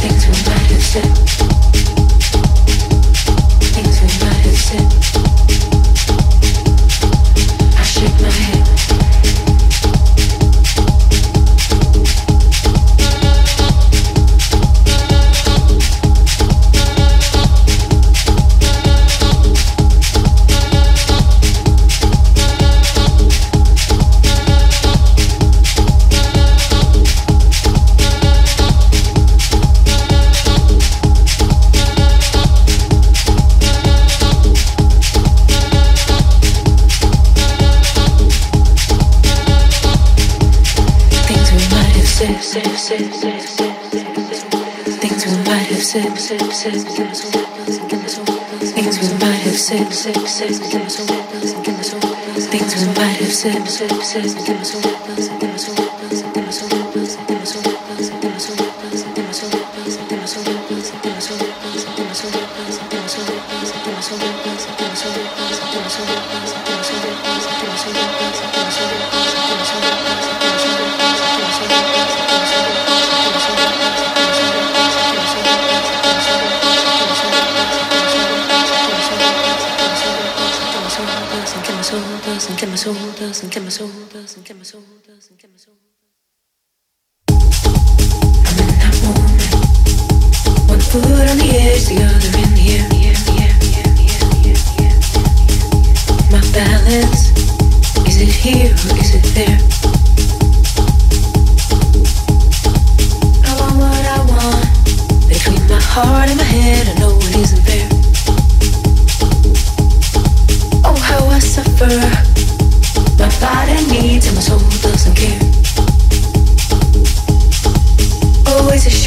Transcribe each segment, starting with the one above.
Things will set. Thank you.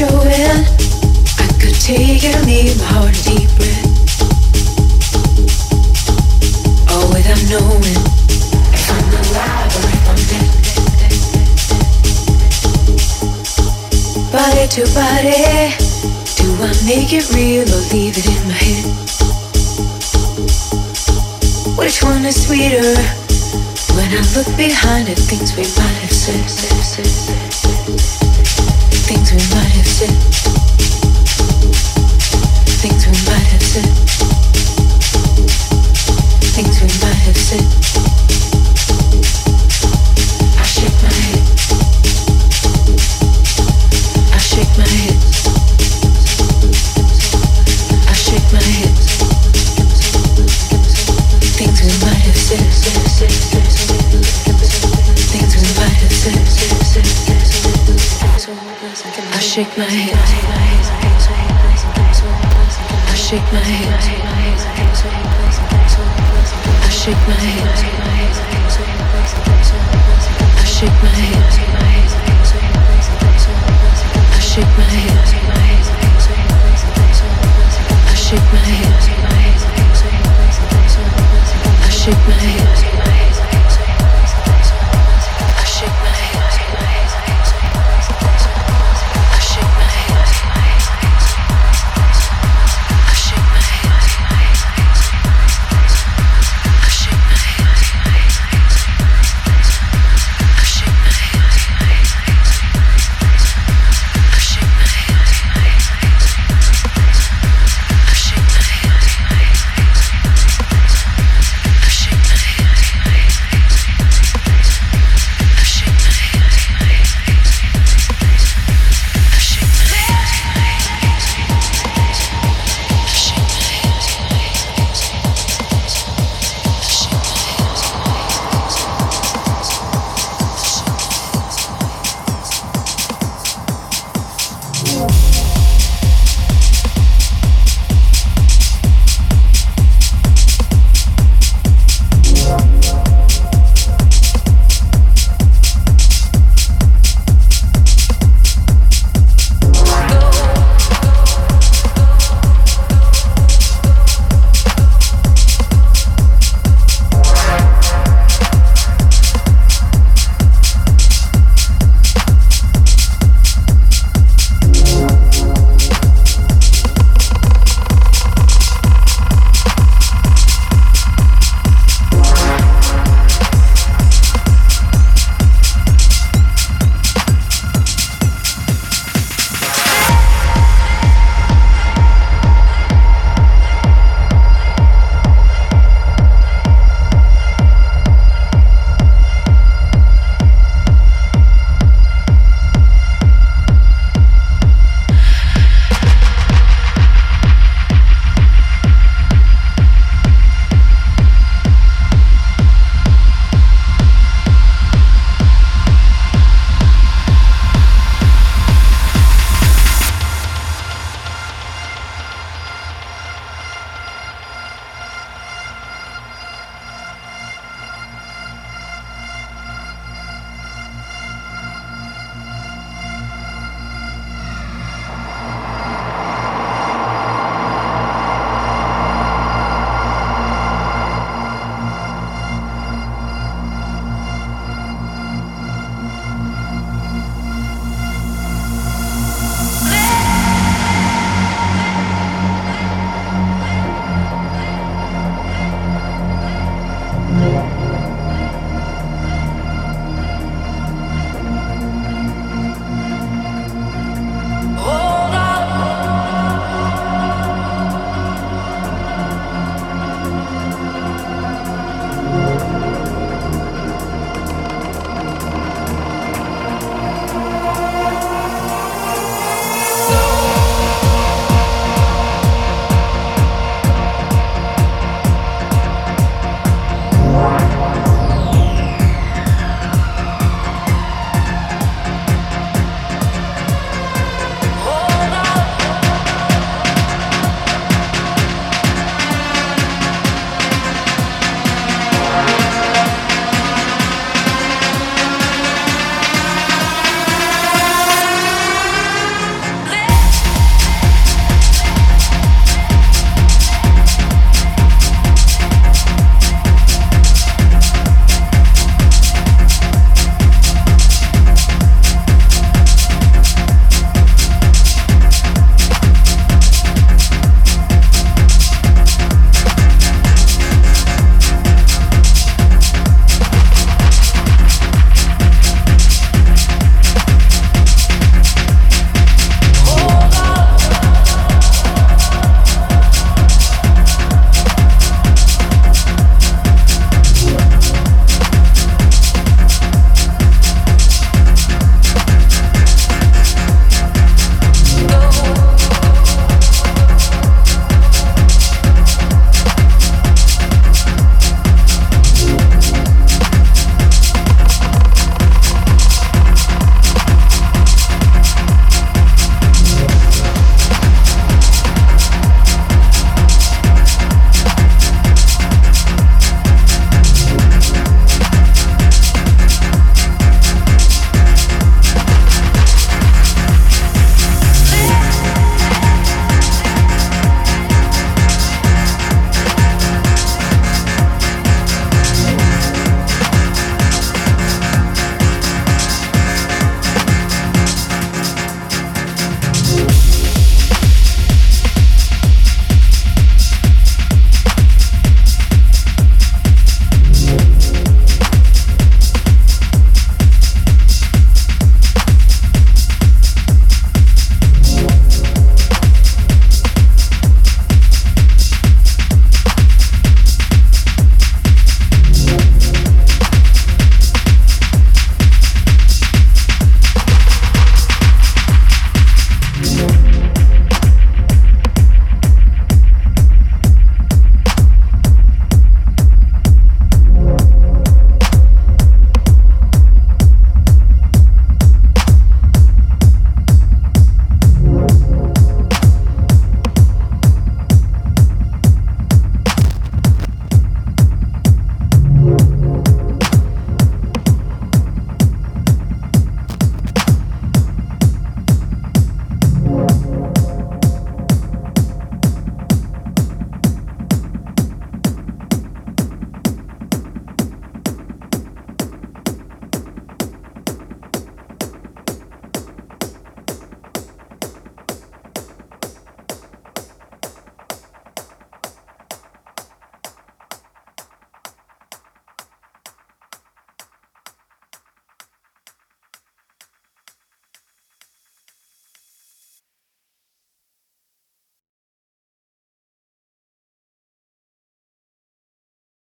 Showing. I could take it or leave heart oh, a deep breath. All without knowing I'm. Body to body, do I make it real or leave it in my head? Which one is sweeter? When I look behind things we might have said, we might shake my head. I shake my head. I shake my head. I shake my head.